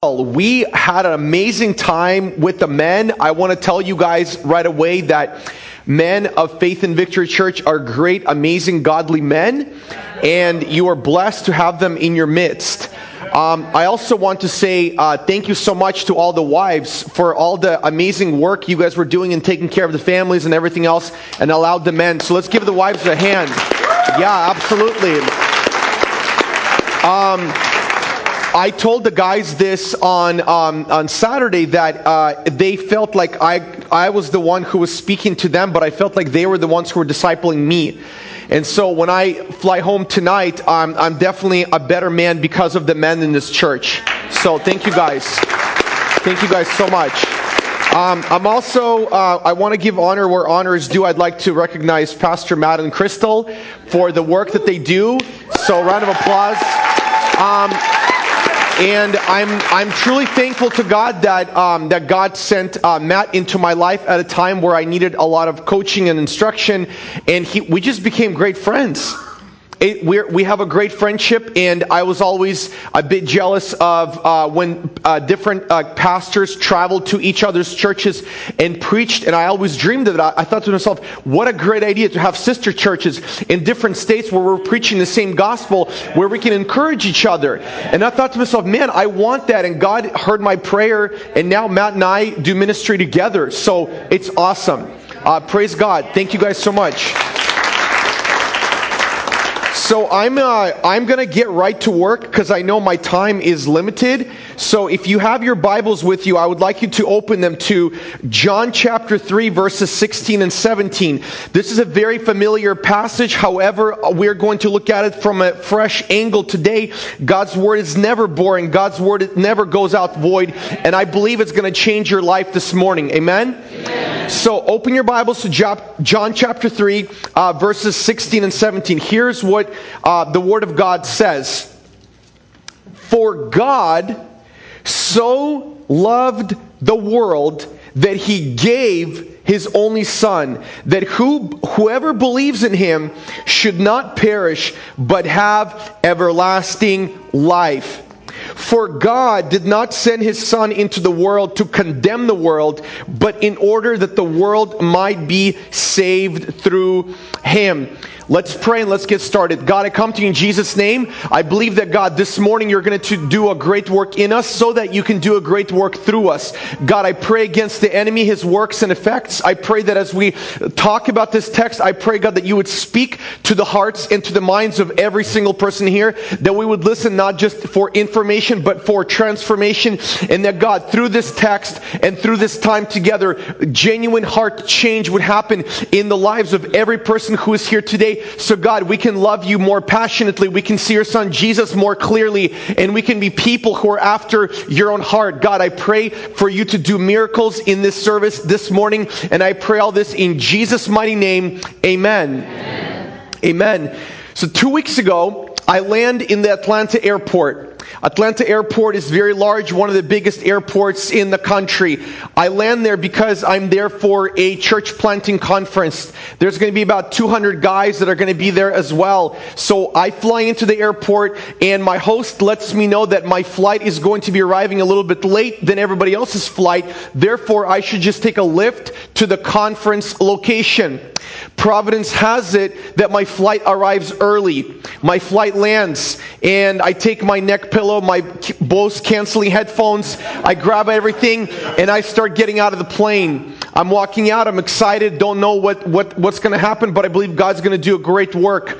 We had an amazing time with the men. I want to tell you guys right away that men of Faith and Victory Church are great, amazing, godly men, and you are blessed to have them in your midst. Um, I also want to say uh, thank you so much to all the wives for all the amazing work you guys were doing in taking care of the families and everything else and allowed the men. So let's give the wives a hand. Yeah, absolutely. Um, I told the guys this on um, on Saturday that uh, they felt like I I was the one who was speaking to them, but I felt like they were the ones who were discipling me. And so when I fly home tonight, um, I'm definitely a better man because of the men in this church. So thank you guys. Thank you guys so much. Um, I'm also, uh, I want to give honor where honor is due. I'd like to recognize Pastor Matt and Crystal for the work that they do. So, round of applause. Um, and I'm, I'm truly thankful to God that, um, that God sent uh, Matt into my life at a time where I needed a lot of coaching and instruction. And he, we just became great friends. It, we have a great friendship, and I was always a bit jealous of uh, when uh, different uh, pastors traveled to each other's churches and preached. And I always dreamed of it. I, I thought to myself, what a great idea to have sister churches in different states where we're preaching the same gospel, where we can encourage each other. And I thought to myself, man, I want that. And God heard my prayer, and now Matt and I do ministry together. So it's awesome. Uh, praise God. Thank you guys so much. So I'm uh, I'm gonna get right to work because I know my time is limited. So if you have your Bibles with you, I would like you to open them to John chapter three, verses 16 and 17. This is a very familiar passage. However, we're going to look at it from a fresh angle today. God's word is never boring. God's word never goes out void, and I believe it's going to change your life this morning. Amen. Amen. So open your Bibles to John chapter 3, uh, verses 16 and 17. Here's what uh, the Word of God says For God so loved the world that he gave his only son that who, whoever believes in him should not perish but have everlasting life for God did not send his Son into the world to condemn the world, but in order that the world might be saved through him. Let's pray and let's get started. God, I come to you in Jesus' name. I believe that God, this morning you're going to do a great work in us so that you can do a great work through us. God, I pray against the enemy, his works and effects. I pray that as we talk about this text, I pray, God, that you would speak to the hearts and to the minds of every single person here, that we would listen not just for information, but for transformation, and that God, through this text and through this time together, genuine heart change would happen in the lives of every person who is here today so, God, we can love you more passionately. We can see your son Jesus more clearly, and we can be people who are after your own heart. God, I pray for you to do miracles in this service this morning, and I pray all this in Jesus' mighty name. Amen. Amen. Amen. So, two weeks ago, I land in the Atlanta airport. Atlanta Airport is very large, one of the biggest airports in the country. I land there because I'm there for a church planting conference. There's going to be about 200 guys that are going to be there as well. So I fly into the airport and my host lets me know that my flight is going to be arriving a little bit late than everybody else's flight. Therefore, I should just take a Lyft to the conference location. Providence has it that my flight arrives early. My flight lands and I take my neck pillow, my Bose canceling headphones, I grab everything and I start getting out of the plane. I'm walking out, I'm excited, don't know what, what, what's going to happen, but I believe God's going to do a great work.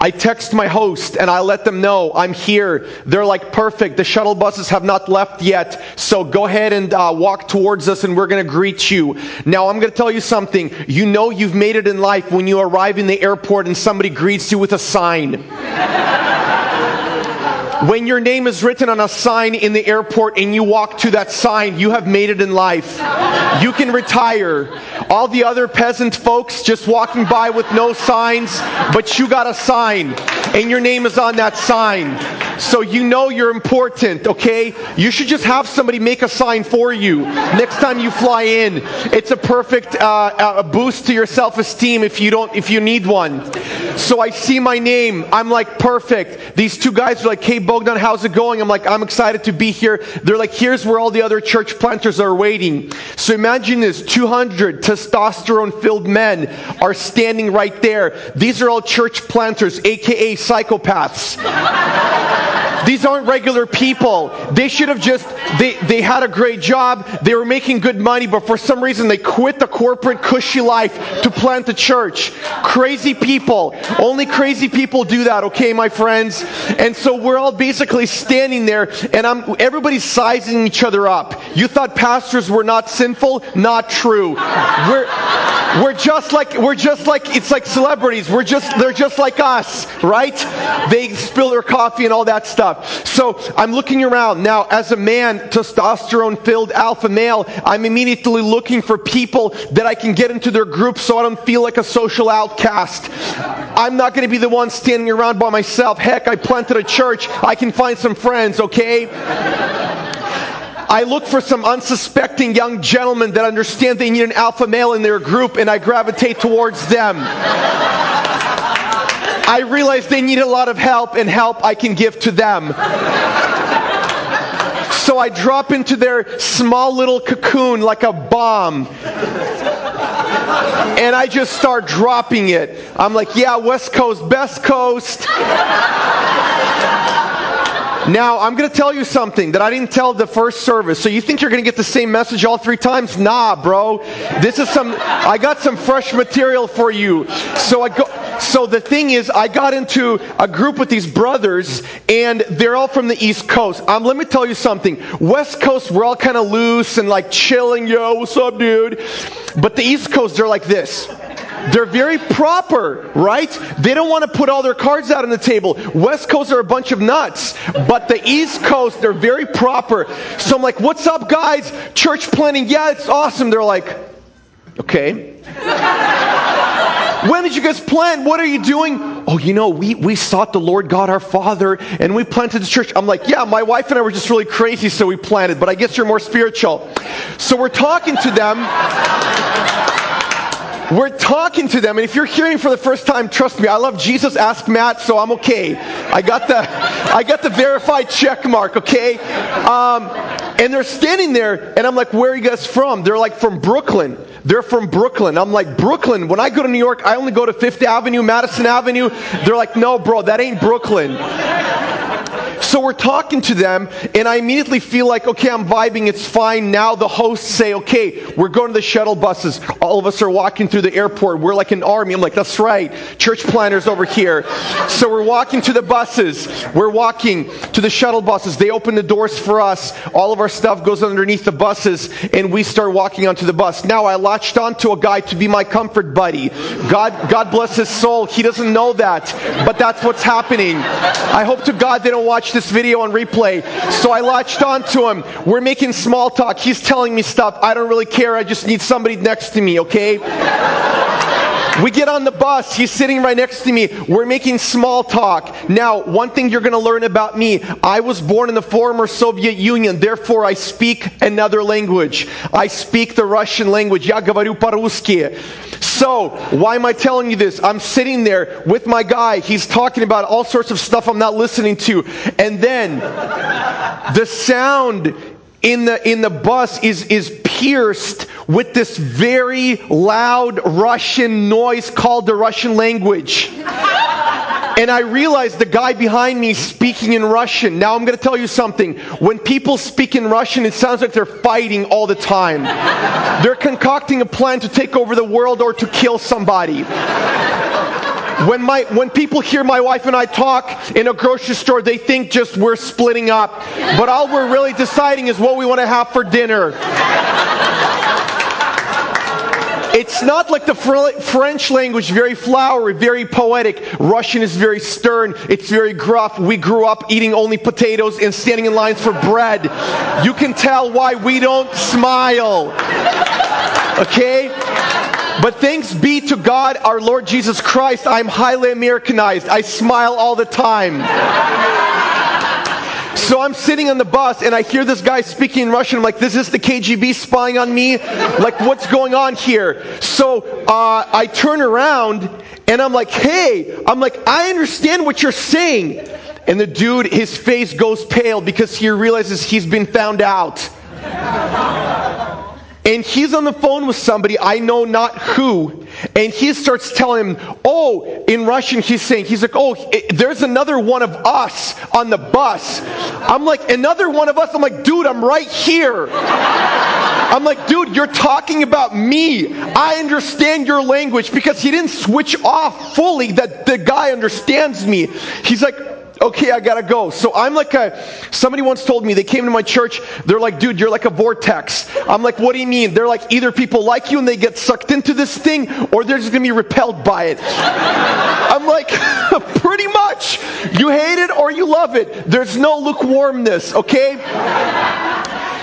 I text my host and I let them know I'm here. They're like, perfect, the shuttle buses have not left yet, so go ahead and uh, walk towards us and we're going to greet you. Now, I'm going to tell you something. You know you've made it in life when you arrive in the airport and somebody greets you with a sign. When your name is written on a sign in the airport and you walk to that sign, you have made it in life. You can retire. All the other peasant folks just walking by with no signs, but you got a sign and your name is on that sign. So you know you're important, okay? You should just have somebody make a sign for you next time you fly in. It's a perfect uh, uh, boost to your self-esteem if you don't, if you need one. So I see my name. I'm like, perfect. These two guys are like, hey, Bogdan, how's it going? I'm like, I'm excited to be here. They're like, here's where all the other church planters are waiting. So imagine this 200 testosterone filled men are standing right there. These are all church planters, aka psychopaths. These aren't regular people. They should have just, they, they had a great job. They were making good money, but for some reason they quit the corporate cushy life to plant the church. Crazy people. Only crazy people do that, okay, my friends? And so we're all basically standing there and I'm, everybody's sizing each other up. You thought pastors were not sinful? Not true. We're, we're just like, we're just like, it's like celebrities. We're just, they're just like us, right? They spill their coffee and all that stuff. So I'm looking around. Now, as a man, testosterone filled alpha male, I'm immediately looking for people that I can get into their group so I don't feel like a social outcast. I'm not going to be the one standing around by myself. Heck, I planted a church. I can find some friends, okay? I look for some unsuspecting young gentlemen that understand they need an alpha male in their group and I gravitate towards them. I realize they need a lot of help, and help I can give to them. So I drop into their small little cocoon like a bomb. And I just start dropping it. I'm like, yeah, West Coast, best coast. Now, I'm going to tell you something that I didn't tell the first service. So you think you're going to get the same message all three times? Nah, bro. This is some, I got some fresh material for you. So I go, so the thing is, I got into a group with these brothers, and they're all from the East Coast. Um, let me tell you something. West Coast, we're all kind of loose and like chilling. Yo, what's up, dude? But the East Coast, they're like this. They're very proper, right? They don't want to put all their cards out on the table. West Coast are a bunch of nuts, but the East Coast, they're very proper. So I'm like, what's up, guys? Church planting? Yeah, it's awesome. They're like, okay. When did you guys plant? What are you doing? Oh, you know, we, we sought the Lord God our Father and we planted the church. I'm like, yeah, my wife and I were just really crazy, so we planted, but I guess you're more spiritual. So we're talking to them. We're talking to them, and if you're hearing for the first time, trust me, I love Jesus. Ask Matt, so I'm okay. I got the, I got the verified check mark. Okay, um, and they're standing there, and I'm like, "Where are you guys from?" They're like, "From Brooklyn." They're from Brooklyn. I'm like, Brooklyn. When I go to New York, I only go to Fifth Avenue, Madison Avenue. They're like, no, bro, that ain't Brooklyn. So we're talking to them, and I immediately feel like, okay, I'm vibing, it's fine. Now the hosts say, okay, we're going to the shuttle buses. All of us are walking through the airport. We're like an army. I'm like, that's right. Church planters over here. So we're walking to the buses. We're walking to the shuttle buses. They open the doors for us. All of our stuff goes underneath the buses, and we start walking onto the bus. Now I latched onto a guy to be my comfort buddy. God, God bless his soul. He doesn't know that, but that's what's happening. I hope to God they don't watch this video on replay. So I latched onto him. We're making small talk. He's telling me stuff. I don't really care. I just need somebody next to me, okay? We get on the bus. He's sitting right next to me. We're making small talk. Now, one thing you're going to learn about me I was born in the former Soviet Union, therefore, I speak another language. I speak the Russian language. Я говорю по-русски. So, why am I telling you this? I'm sitting there with my guy. He's talking about all sorts of stuff I'm not listening to. And then the sound in the, in the bus is, is pierced with this very loud Russian noise called the Russian language. And I realized the guy behind me speaking in Russian. Now I'm going to tell you something. When people speak in Russian, it sounds like they're fighting all the time. They're concocting a plan to take over the world or to kill somebody. When, my, when people hear my wife and I talk in a grocery store, they think just we're splitting up. But all we're really deciding is what we want to have for dinner. It's not like the French language, very flowery, very poetic. Russian is very stern, it's very gruff. We grew up eating only potatoes and standing in lines for bread. You can tell why we don't smile. Okay? But thanks be to God, our Lord Jesus Christ, I'm highly Americanized. I smile all the time. So I'm sitting on the bus and I hear this guy speaking in Russian. I'm like, this is the KGB spying on me? Like, what's going on here? So uh, I turn around and I'm like, hey, I'm like, I understand what you're saying. And the dude, his face goes pale because he realizes he's been found out. And he's on the phone with somebody, I know not who, and he starts telling him, Oh, in Russian, he's saying, He's like, Oh, there's another one of us on the bus. I'm like, Another one of us? I'm like, Dude, I'm right here. I'm like, Dude, you're talking about me. I understand your language because he didn't switch off fully that the guy understands me. He's like, okay, I gotta go. So I'm like a, somebody once told me, they came to my church, they're like, dude, you're like a vortex. I'm like, what do you mean? They're like, either people like you and they get sucked into this thing, or they're just gonna be repelled by it. I'm like, pretty much. You hate it or you love it. There's no lukewarmness, okay?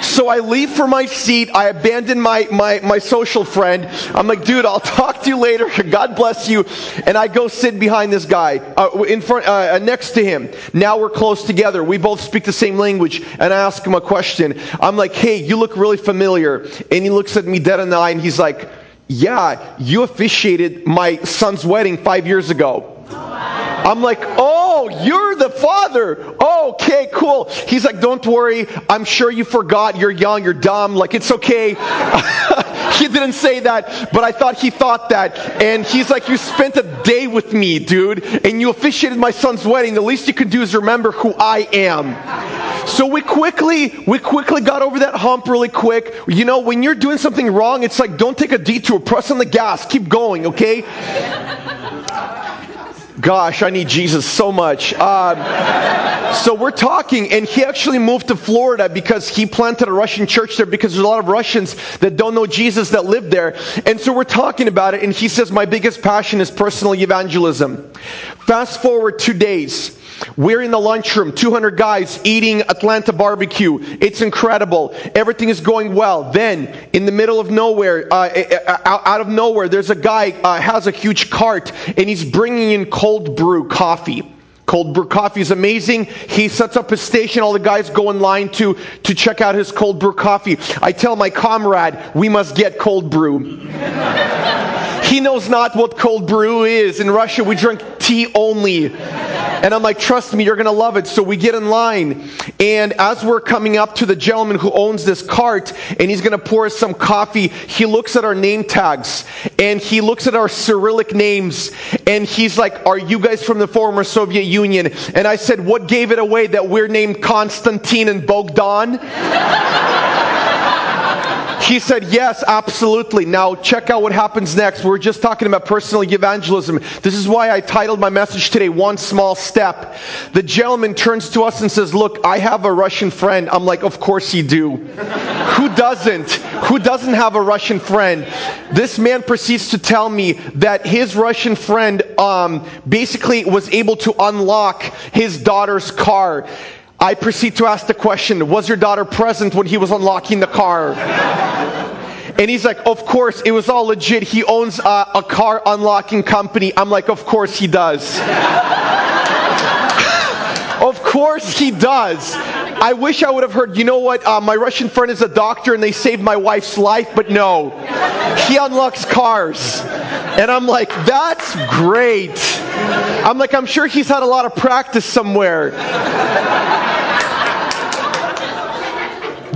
So I leave for my seat. I abandon my, my, my social friend. I'm like, dude, I'll talk to you later. God bless you. And I go sit behind this guy, uh, in front, uh, uh, next to him. Now we're close together. We both speak the same language. And I ask him a question. I'm like, hey, you look really familiar. And he looks at me dead in the eye and he's like, yeah, you officiated my son's wedding five years ago. I'm like, oh, Oh, you're the father. Oh, okay, cool. He's like, don't worry. I'm sure you forgot. You're young. You're dumb. Like, it's okay. he didn't say that, but I thought he thought that. And he's like, you spent a day with me, dude, and you officiated my son's wedding. The least you can do is remember who I am. So we quickly, we quickly got over that hump really quick. You know, when you're doing something wrong, it's like, don't take a detour. Press on the gas. Keep going, okay? Gosh, I need Jesus so much. Uh, so we're talking, and he actually moved to Florida because he planted a Russian church there because there's a lot of Russians that don't know Jesus that live there. And so we're talking about it, and he says, My biggest passion is personal evangelism. Fast forward two days. We're in the lunchroom, 200 guys eating Atlanta barbecue. It's incredible. Everything is going well. Then, in the middle of nowhere, uh, uh, uh out of nowhere, there's a guy uh, has a huge cart and he's bringing in cold brew coffee. Cold brew coffee is amazing. He sets up his station. All the guys go in line to, to check out his cold brew coffee. I tell my comrade, we must get cold brew. he knows not what cold brew is. In Russia, we drink tea only. And I'm like, trust me, you're going to love it. So we get in line. And as we're coming up to the gentleman who owns this cart and he's going to pour us some coffee, he looks at our name tags and he looks at our Cyrillic names and he's like, Are you guys from the former Soviet Union? And I said, What gave it away that we're named Konstantin and Bogdan? He said, Yes, absolutely. Now, check out what happens next. We're just talking about personal evangelism. This is why I titled my message today, One Small Step. The gentleman turns to us and says, Look, I have a Russian friend. I'm like, Of course you do. Who doesn't? Who doesn't have a Russian friend? This man proceeds to tell me that his Russian friend um, basically was able to unlock his daughter's car. I proceed to ask the question Was your daughter present when he was unlocking the car? And he's like, Of course, it was all legit. He owns a, a car unlocking company. I'm like, Of course he does. of course he does. I wish I would have heard, you know what, uh, my Russian friend is a doctor and they saved my wife's life, but no. He unlocks cars. And I'm like, that's great. I'm like, I'm sure he's had a lot of practice somewhere.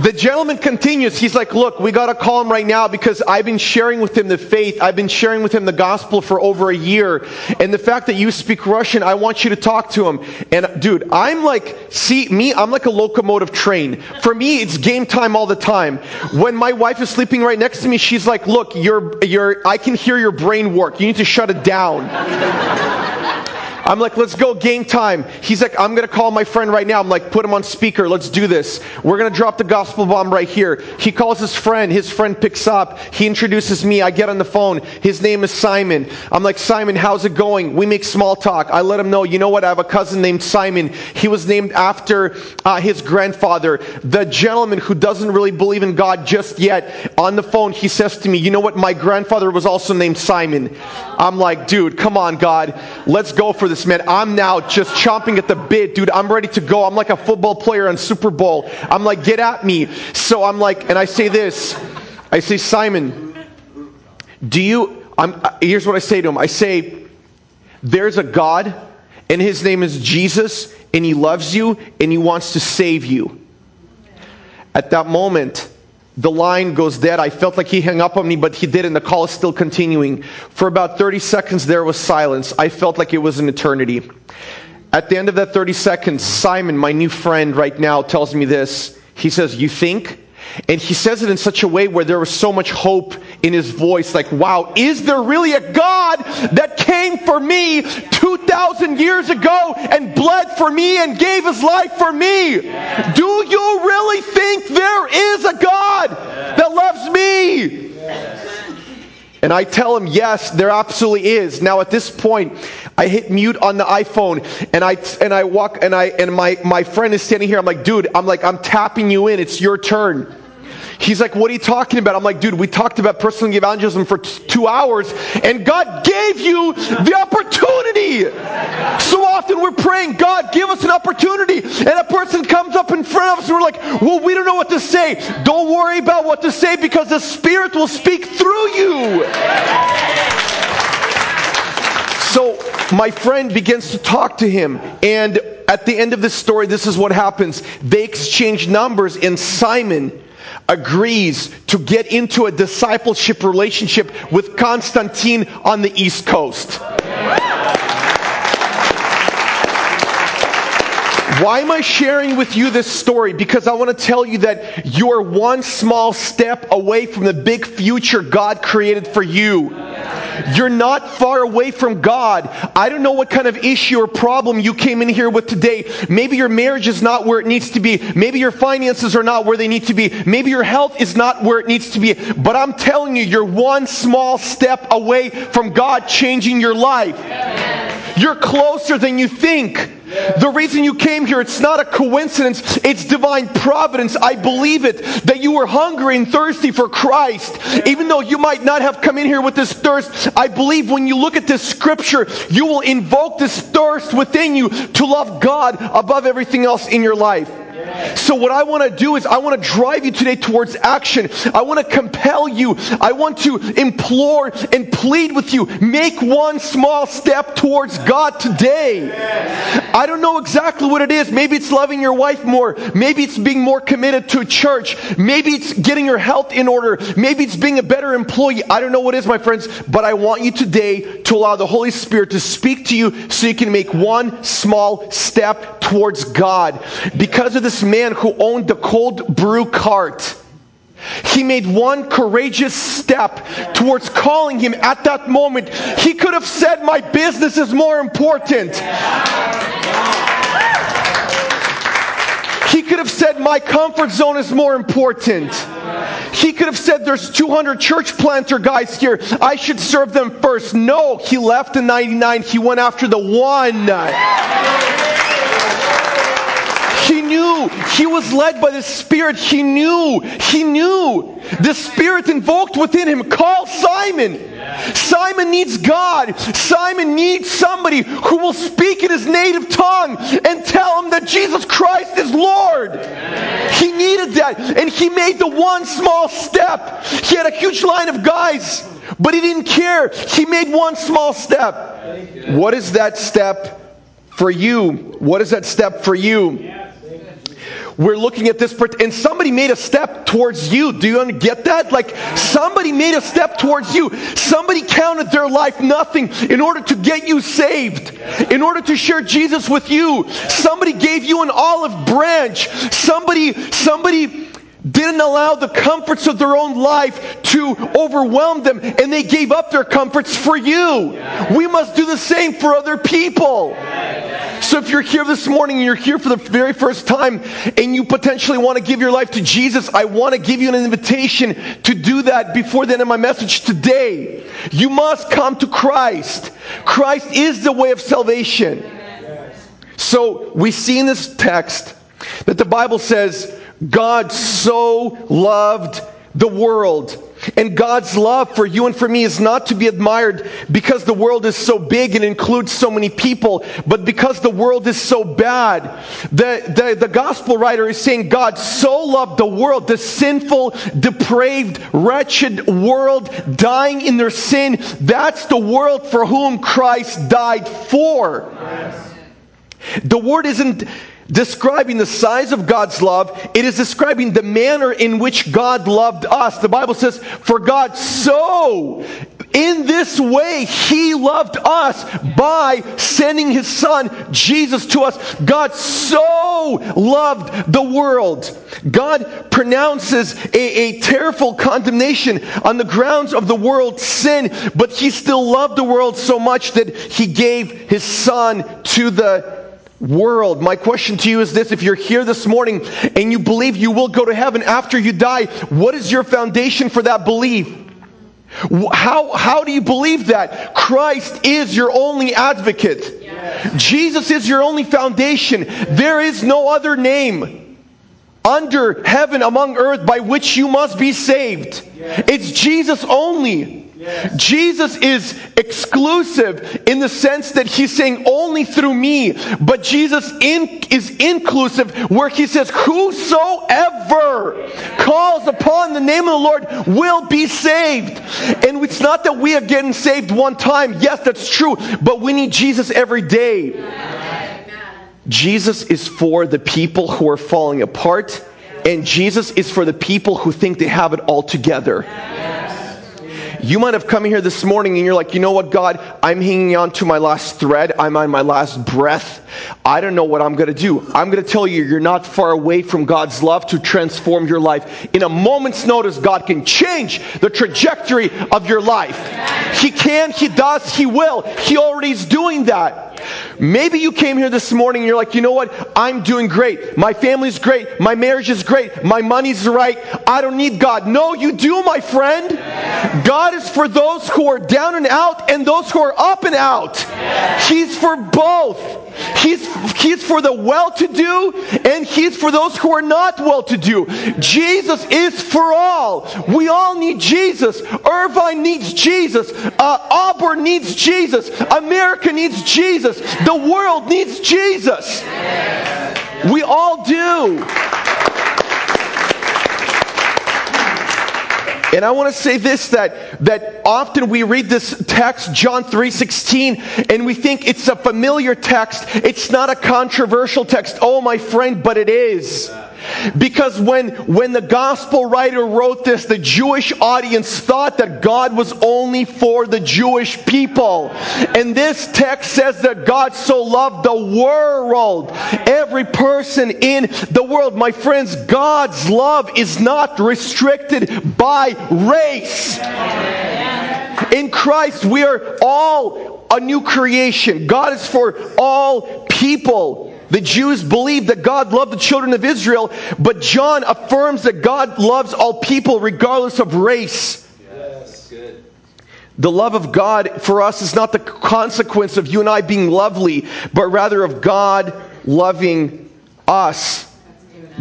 The gentleman continues. He's like, Look, we got to call him right now because I've been sharing with him the faith. I've been sharing with him the gospel for over a year. And the fact that you speak Russian, I want you to talk to him. And dude, I'm like, see, me, I'm like a locomotive train. For me, it's game time all the time. When my wife is sleeping right next to me, she's like, Look, you're, you're, I can hear your brain work. You need to shut it down. I'm like, let's go game time. He's like, I'm going to call my friend right now. I'm like, put him on speaker. Let's do this. We're going to drop the gospel bomb right here. He calls his friend. His friend picks up. He introduces me. I get on the phone. His name is Simon. I'm like, Simon, how's it going? We make small talk. I let him know, you know what? I have a cousin named Simon. He was named after uh, his grandfather. The gentleman who doesn't really believe in God just yet, on the phone, he says to me, you know what? My grandfather was also named Simon. I'm like, dude, come on, God. Let's go for this man, I'm now just chomping at the bit, dude. I'm ready to go. I'm like a football player on Super Bowl. I'm like, get at me. So I'm like, and I say this I say, Simon, do you, I'm, uh, here's what I say to him I say, there's a God, and his name is Jesus, and he loves you, and he wants to save you. At that moment, the line goes dead. I felt like he hung up on me, but he didn't. The call is still continuing. For about 30 seconds, there was silence. I felt like it was an eternity. At the end of that 30 seconds, Simon, my new friend right now, tells me this. He says, You think? And he says it in such a way where there was so much hope in his voice like, wow, is there really a God that came for me 2,000 years ago and bled for me and gave his life for me? Yeah. Do you really think there is a God yeah. that loves me? And I tell him, yes, there absolutely is. Now at this point, I hit mute on the iPhone and I, and I walk and I, and my, my friend is standing here. I'm like, dude, I'm like, I'm tapping you in. It's your turn. He's like, What are you talking about? I'm like, Dude, we talked about personal evangelism for t- two hours, and God gave you the opportunity. So often we're praying, God, give us an opportunity. And a person comes up in front of us, and we're like, Well, we don't know what to say. Don't worry about what to say because the Spirit will speak through you. So my friend begins to talk to him, and at the end of this story, this is what happens. They exchange numbers, and Simon agrees to get into a discipleship relationship with Constantine on the East Coast. Why am I sharing with you this story? Because I want to tell you that you're one small step away from the big future God created for you. You're not far away from God. I don't know what kind of issue or problem you came in here with today. Maybe your marriage is not where it needs to be. Maybe your finances are not where they need to be. Maybe your health is not where it needs to be. But I'm telling you, you're one small step away from God changing your life. You're closer than you think. The reason you came here, it's not a coincidence, it's divine providence. I believe it that you were hungry and thirsty for Christ. Even though you might not have come in here with this thirst, I believe when you look at this scripture, you will invoke this thirst within you to love God above everything else in your life. So, what I want to do is, I want to drive you today towards action. I want to compel you. I want to implore and plead with you. Make one small step towards God today. I don't know exactly what it is. Maybe it's loving your wife more. Maybe it's being more committed to church. Maybe it's getting your health in order. Maybe it's being a better employee. I don't know what it is, my friends, but I want you today to allow the Holy Spirit to speak to you so you can make one small step towards God. Because of this man who owned the cold brew cart. He made one courageous step towards calling him at that moment. He could have said, My business is more important. He could have said, My comfort zone is more important. He could have said, There's 200 church planter guys here. I should serve them first. No, he left the 99. He went after the one. He knew. He was led by the Spirit. He knew. He knew. The Spirit invoked within him, call Simon. Simon needs God. Simon needs somebody who will speak in his native tongue and tell him that Jesus Christ is Lord. He needed that. And he made the one small step. He had a huge line of guys, but he didn't care. He made one small step. What is that step for you? What is that step for you? We're looking at this, and somebody made a step towards you. Do you get that? Like, somebody made a step towards you. Somebody counted their life nothing in order to get you saved, in order to share Jesus with you. Somebody gave you an olive branch. Somebody, somebody didn't allow the comforts of their own life to overwhelm them and they gave up their comforts for you. We must do the same for other people. So if you're here this morning and you're here for the very first time and you potentially want to give your life to Jesus, I want to give you an invitation to do that before the end of my message today. You must come to Christ. Christ is the way of salvation. So we see in this text that the Bible says God so loved the world And God's love for you and for me is not to be admired because the world is so big and includes so many people, but because the world is so bad. The, the, the gospel writer is saying God so loved the world, the sinful, depraved, wretched world dying in their sin. That's the world for whom Christ died for. Yes. The word isn't describing the size of God's love, it is describing the manner in which God loved us. The Bible says, For God so, in this way, He loved us by sending His Son, Jesus, to us. God so loved the world. God pronounces a, a terrible condemnation on the grounds of the world's sin, but He still loved the world so much that He gave His Son to the world. My question to you is this if you're here this morning and you believe you will go to heaven after you die, what is your foundation for that belief? How, how do you believe that? Christ is your only advocate. Yes. Jesus is your only foundation. There is no other name under heaven among earth by which you must be saved. Yes. It's Jesus only. Jesus is exclusive in the sense that he's saying only through me, but Jesus in, is inclusive where he says, Whosoever calls upon the name of the Lord will be saved. And it's not that we are getting saved one time. Yes, that's true, but we need Jesus every day. Jesus is for the people who are falling apart, and Jesus is for the people who think they have it all together. You might have come here this morning and you're like, you know what, God, I'm hanging on to my last thread. I'm on my last breath. I don't know what I'm going to do. I'm going to tell you, you're not far away from God's love to transform your life. In a moment's notice, God can change the trajectory of your life. He can, He does, He will. He already is doing that. Maybe you came here this morning and you're like, you know what? I'm doing great. My family's great. My marriage is great. My money's right. I don't need God. No, you do, my friend. God is for those who are down and out and those who are up and out. He's for both. He's, he's for the well to do and He's for those who are not well to do. Jesus is for all. We all need Jesus. Irvine needs Jesus. Uh, Auburn needs Jesus. America needs Jesus. The world needs Jesus. We all do. And I want to say this that, that often we read this text, John 3.16, and we think it's a familiar text. It's not a controversial text. Oh, my friend, but it is. Because when, when the gospel writer wrote this, the Jewish audience thought that God was only for the Jewish people. And this text says that God so loved the world, every person in the world. My friends, God's love is not restricted by race. In Christ, we are all a new creation. God is for all people. The Jews believed that God loved the children of Israel, but John affirms that God loves all people regardless of race. Yes, good. The love of God for us is not the consequence of you and I being lovely, but rather of God loving us.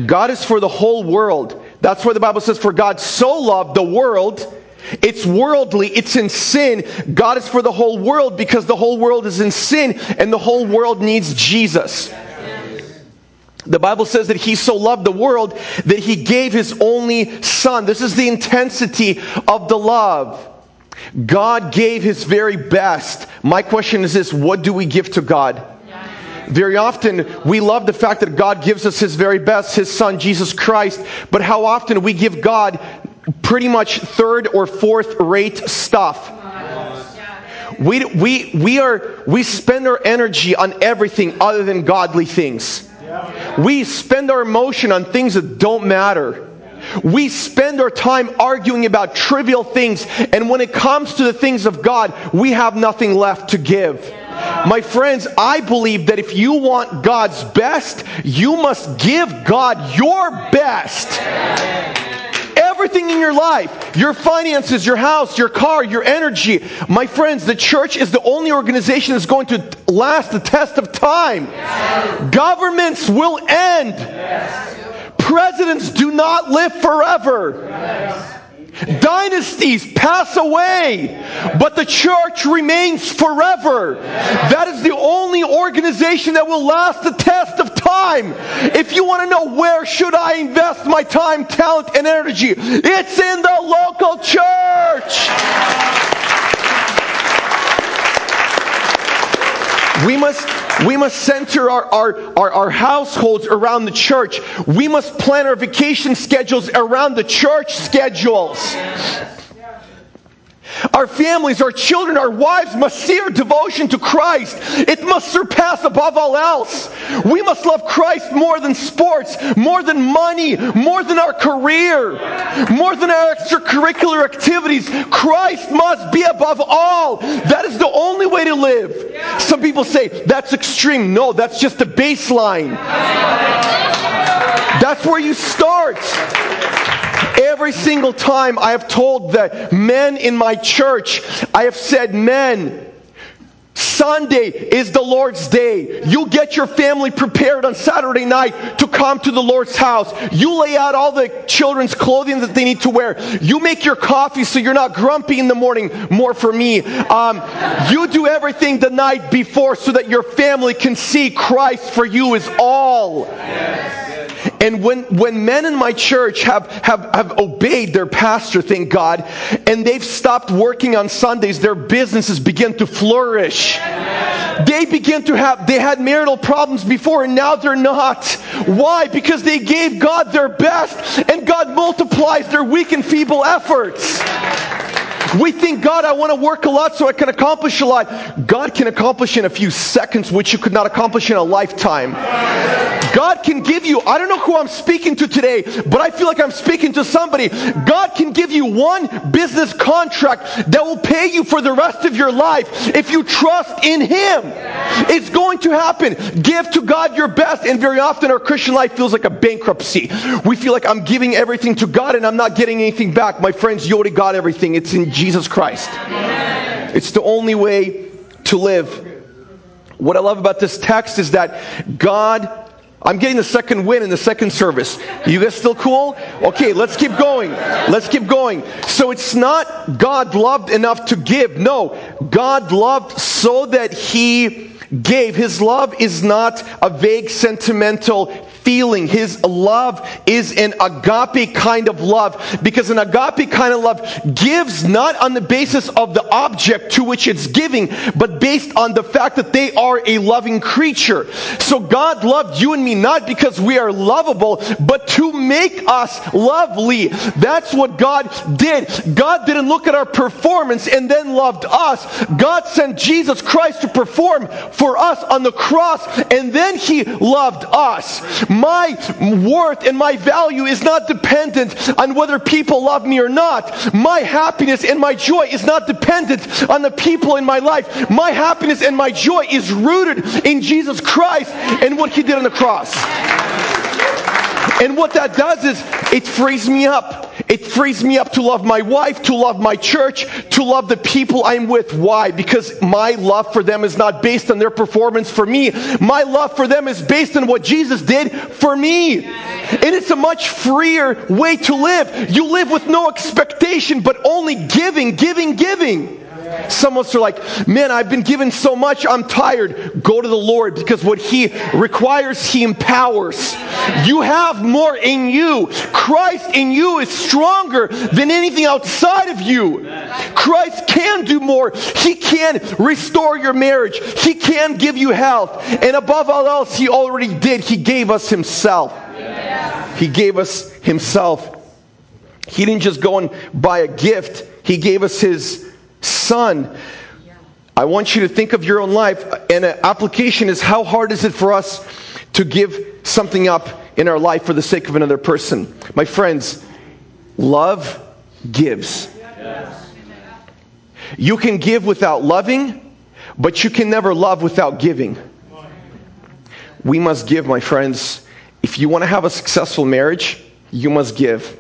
God is for the whole world. That's why the Bible says, For God so loved the world. It's worldly, it's in sin. God is for the whole world because the whole world is in sin and the whole world needs Jesus. The Bible says that he so loved the world that he gave his only son. This is the intensity of the love. God gave his very best. My question is this what do we give to God? Very often we love the fact that God gives us his very best, his son Jesus Christ, but how often we give God pretty much third or fourth rate stuff. We, we, we, are, we spend our energy on everything other than godly things. We spend our emotion on things that don't matter. We spend our time arguing about trivial things, and when it comes to the things of God, we have nothing left to give. My friends, I believe that if you want God's best, you must give God your best everything in your life your finances, your house, your car, your energy. My friends, the church is the only organization that's going to last the test of time. Yes. Governments will end. Yes. Presidents do not live forever. Yes. Dynasties pass away, but the church remains forever. That is the only organization that will last the test of time. If you want to know where should I invest my time, talent, and energy, it's in the local church. We must, we must center our, our, our, our, households around the church. We must plan our vacation schedules around the church schedules. Our families, our children, our wives must see our devotion to Christ. It must surpass above all else. We must love Christ more than sports, more than money, more than our career, more than our extracurricular activities. Christ must be above all. That is the only way to live. Some people say that's extreme. No, that's just the baseline. That's where you start. Every single time I have told the men in my church, I have said, men, Sunday is the Lord's day. You get your family prepared on Saturday night to come to the Lord's house. You lay out all the children's clothing that they need to wear. You make your coffee so you're not grumpy in the morning. More for me. Um, you do everything the night before so that your family can see Christ for you is all. Yes. And when, when men in my church have, have, have obeyed their pastor, thank God, and they've stopped working on Sundays, their businesses begin to flourish. They begin to have, they had marital problems before and now they're not. Why? Because they gave God their best and God multiplies their weak and feeble efforts. We think, God, I want to work a lot so I can accomplish a lot. God can accomplish in a few seconds, which you could not accomplish in a lifetime. God can give you, I don't know who I'm speaking to today, but I feel like I'm speaking to somebody. God can give you one business contract that will pay you for the rest of your life if you trust in Him. It's going to happen. Give to God your best. And very often our Christian life feels like a bankruptcy. We feel like I'm giving everything to God and I'm not getting anything back. My friends, you already got everything. It's in Jesus Christ. It's the only way to live. What I love about this text is that God I'm getting the second win in the second service. You guys still cool? Okay, let's keep going. Let's keep going. So it's not God loved enough to give. No, God loved so that He gave. His love is not a vague sentimental feeling. His love is an agape kind of love because an agape kind of love gives not on the basis of the object to which it's giving, but based on the fact that they are a loving creature. So God loved you and me not because we are lovable, but to make us lovely. That's what God did. God didn't look at our performance and then loved us. God sent Jesus Christ to perform for us on the cross and then he loved us. My worth and my value is not dependent on whether people love me or not. My happiness and my joy is not dependent on the people in my life. My happiness and my joy is rooted in Jesus Christ and what He did on the cross. And what that does is it frees me up. It frees me up to love my wife, to love my church, to love the people I'm with. Why? Because my love for them is not based on their performance for me. My love for them is based on what Jesus did for me. And it's a much freer way to live. You live with no expectation, but only giving, giving, giving. Some of us are like, man, I've been given so much, I'm tired. Go to the Lord because what He requires, He empowers. You have more in you. Christ in you is stronger than anything outside of you. Christ can do more. He can restore your marriage. He can give you health. And above all else, He already did. He gave us Himself. He gave us Himself. He didn't just go and buy a gift, He gave us His Son. I want you to think of your own life, and an application is how hard is it for us to give something up in our life for the sake of another person? My friends, love gives. You can give without loving, but you can never love without giving. We must give, my friends. If you want to have a successful marriage, you must give.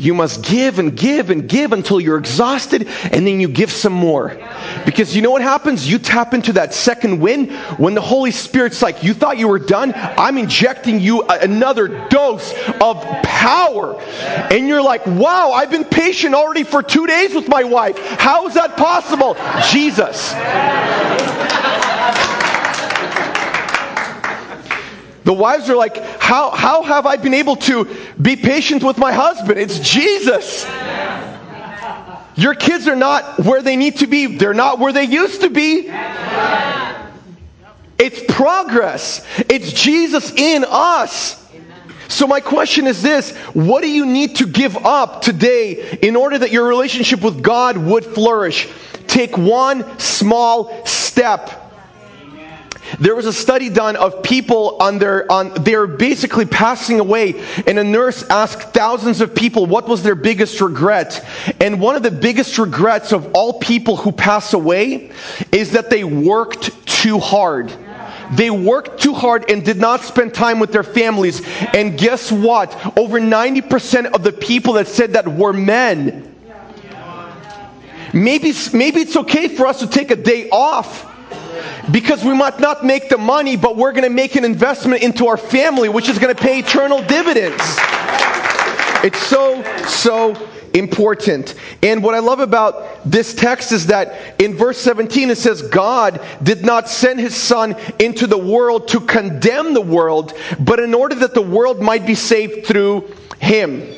You must give and give and give until you're exhausted, and then you give some more. Because you know what happens? You tap into that second wind when the Holy Spirit's like, You thought you were done? I'm injecting you another dose of power. And you're like, Wow, I've been patient already for two days with my wife. How is that possible? Jesus. The wives are like, how, how have I been able to be patient with my husband? It's Jesus. Your kids are not where they need to be, they're not where they used to be. It's progress, it's Jesus in us. So, my question is this What do you need to give up today in order that your relationship with God would flourish? Take one small step. There was a study done of people on their, on, they're basically passing away, and a nurse asked thousands of people what was their biggest regret. And one of the biggest regrets of all people who pass away is that they worked too hard. They worked too hard and did not spend time with their families. And guess what? Over 90% of the people that said that were men. Maybe, maybe it's okay for us to take a day off because we might not make the money, but we're going to make an investment into our family, which is going to pay eternal dividends. It's so, so important. And what I love about this text is that in verse 17 it says, God did not send his son into the world to condemn the world, but in order that the world might be saved through him.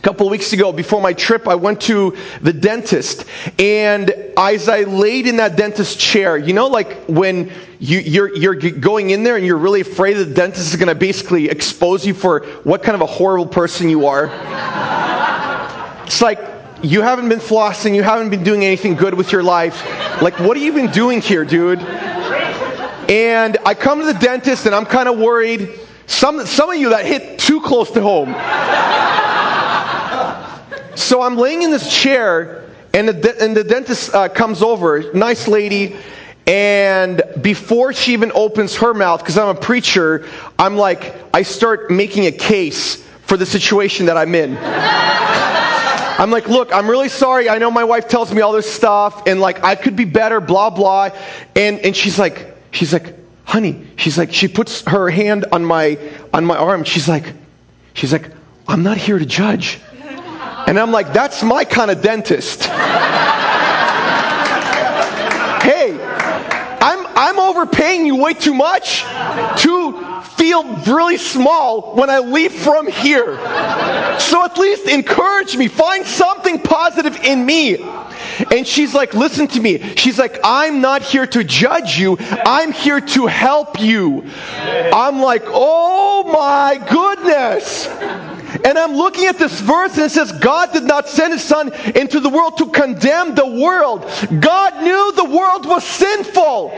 A couple weeks ago, before my trip, I went to the dentist. And as I laid in that dentist chair, you know, like when you, you're, you're going in there and you're really afraid the dentist is going to basically expose you for what kind of a horrible person you are? It's like you haven't been flossing, you haven't been doing anything good with your life. Like, what have you been doing here, dude? And I come to the dentist and I'm kind of worried. Some, some of you that hit too close to home. So I'm laying in this chair, and the, de- and the dentist uh, comes over, nice lady, and before she even opens her mouth, because I'm a preacher, I'm like, I start making a case for the situation that I'm in. I'm like, look, I'm really sorry. I know my wife tells me all this stuff, and like, I could be better, blah, blah. And, and she's like, she's like, honey, she's like, she puts her hand on my, on my arm. She's like, she's like, I'm not here to judge. And I'm like, that's my kind of dentist. hey, I'm, I'm overpaying you way too much to feel really small when I leave from here. So at least encourage me. Find something positive in me. And she's like, listen to me. She's like, I'm not here to judge you. I'm here to help you. I'm like, oh my goodness. And I'm looking at this verse and it says, God did not send his son into the world to condemn the world. God knew the world was sinful.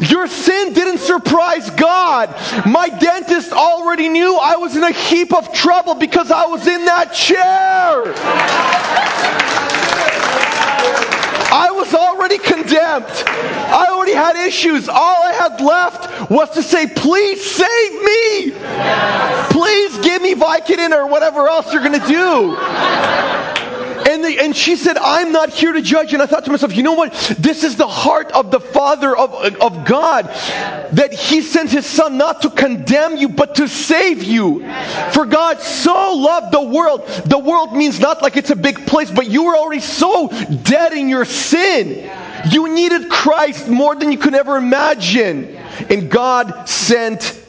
Your sin didn't surprise God. My dentist already knew I was in a heap of trouble because I was in that chair. I was already condemned. I already had issues. All I had left was to say, please save me. Please give me Vicodin or whatever else you're going to do. And, the, and she said, I'm not here to judge. And I thought to myself, you know what? This is the heart of the Father of, of God. That He sent His Son not to condemn you, but to save you. For God so loved the world. The world means not like it's a big place, but you were already so dead in your sin. You needed Christ more than you could ever imagine. And God sent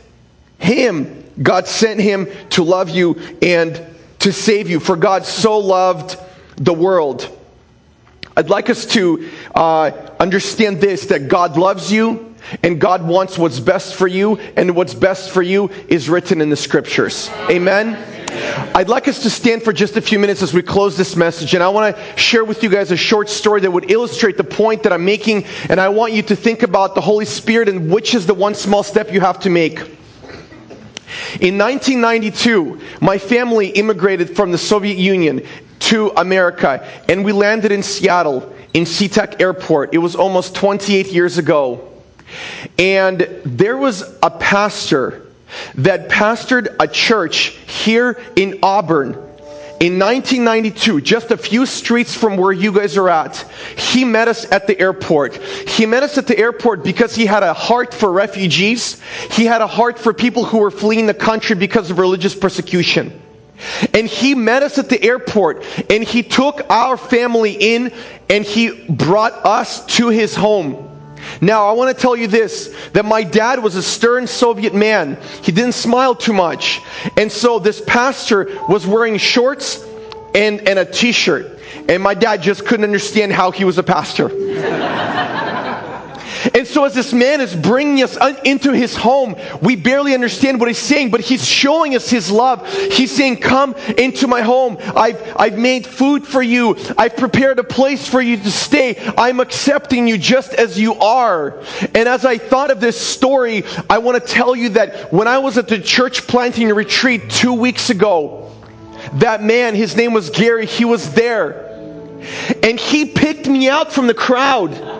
Him. God sent Him to love you and to save you. For God so loved the world. I'd like us to uh, understand this that God loves you and God wants what's best for you, and what's best for you is written in the scriptures. Amen. I'd like us to stand for just a few minutes as we close this message, and I want to share with you guys a short story that would illustrate the point that I'm making, and I want you to think about the Holy Spirit and which is the one small step you have to make. In 1992, my family immigrated from the Soviet Union to America, and we landed in Seattle in SeaTac Airport. It was almost 28 years ago. And there was a pastor that pastored a church here in Auburn. In 1992, just a few streets from where you guys are at, he met us at the airport. He met us at the airport because he had a heart for refugees. He had a heart for people who were fleeing the country because of religious persecution. And he met us at the airport and he took our family in and he brought us to his home. Now, I want to tell you this that my dad was a stern Soviet man. He didn't smile too much. And so this pastor was wearing shorts and, and a t shirt. And my dad just couldn't understand how he was a pastor. And so, as this man is bringing us into his home, we barely understand what he's saying, but he's showing us his love. He's saying, Come into my home. I've, I've made food for you. I've prepared a place for you to stay. I'm accepting you just as you are. And as I thought of this story, I want to tell you that when I was at the church planting retreat two weeks ago, that man, his name was Gary, he was there. And he picked me out from the crowd.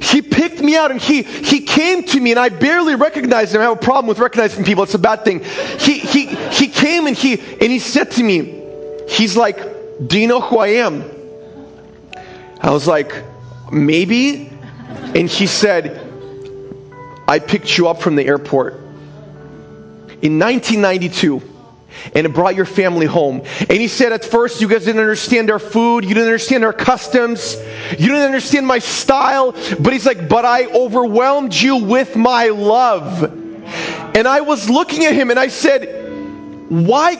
He picked me out and he, he came to me and I barely recognized him. I have a problem with recognizing people. It's a bad thing. He, he, he came and he, and he said to me, he's like, do you know who I am? I was like, maybe. And he said, I picked you up from the airport. In 1992, and it brought your family home. And he said, At first, you guys didn't understand our food, you didn't understand our customs, you didn't understand my style. But he's like, But I overwhelmed you with my love. And I was looking at him and I said, Why,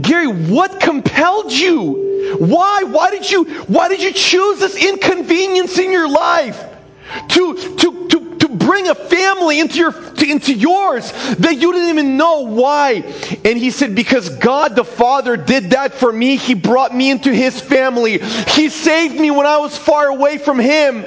Gary, what compelled you? Why? Why did you, why did you choose this inconvenience in your life? To, to, bring a family into your into yours that you didn't even know why. And he said, Because God the Father did that for me, He brought me into His family. He saved me when I was far away from Him.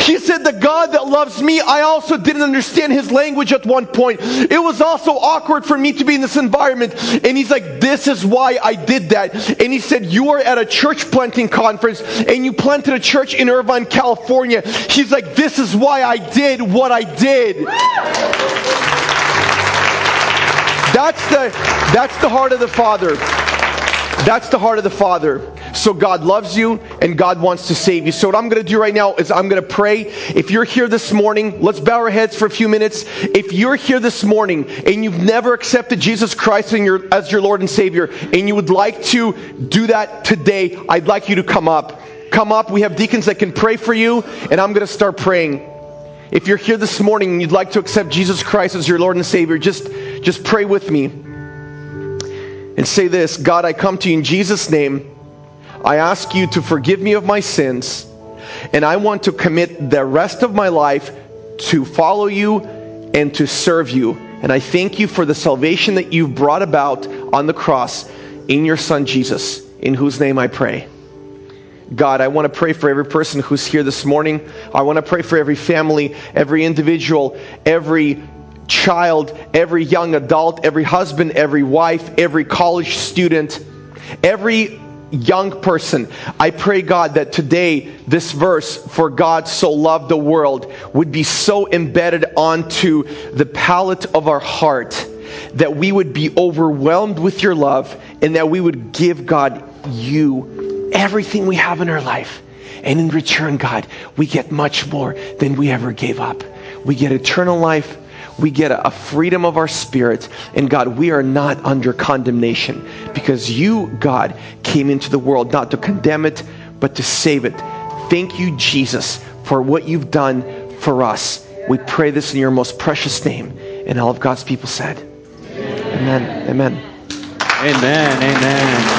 He said, The God that loves me, I also didn't understand his language at one point. It was also awkward for me to be in this environment. And he's like, This is why I did that. And he said, You are at a church planting conference and you planted a church in Irvine, California. He's like, This is why I did what I did. That's the, that's the heart of the Father. That's the heart of the Father. So God loves you and God wants to save you. So what I'm going to do right now is I'm going to pray. If you're here this morning, let's bow our heads for a few minutes. If you're here this morning and you've never accepted Jesus Christ your, as your Lord and Savior and you would like to do that today, I'd like you to come up. Come up. We have deacons that can pray for you and I'm going to start praying. If you're here this morning and you'd like to accept Jesus Christ as your Lord and Savior, just, just pray with me and say this God, I come to you in Jesus' name. I ask you to forgive me of my sins, and I want to commit the rest of my life to follow you and to serve you. And I thank you for the salvation that you've brought about on the cross in your Son Jesus, in whose name I pray. God, I want to pray for every person who's here this morning. I want to pray for every family, every individual, every child, every young adult, every husband, every wife, every college student, every young person. I pray, God, that today this verse, for God so loved the world, would be so embedded onto the palate of our heart that we would be overwhelmed with your love and that we would give God you everything we have in our life. And in return, God, we get much more than we ever gave up. We get eternal life we get a, freedom of our spirit. And God, we are not under condemnation because you, God, came into the world not to condemn it, but to save it. Thank you, Jesus, for what you've done for us. We pray this in your most precious name. And all of God's people said, Amen. Amen. Amen. Amen.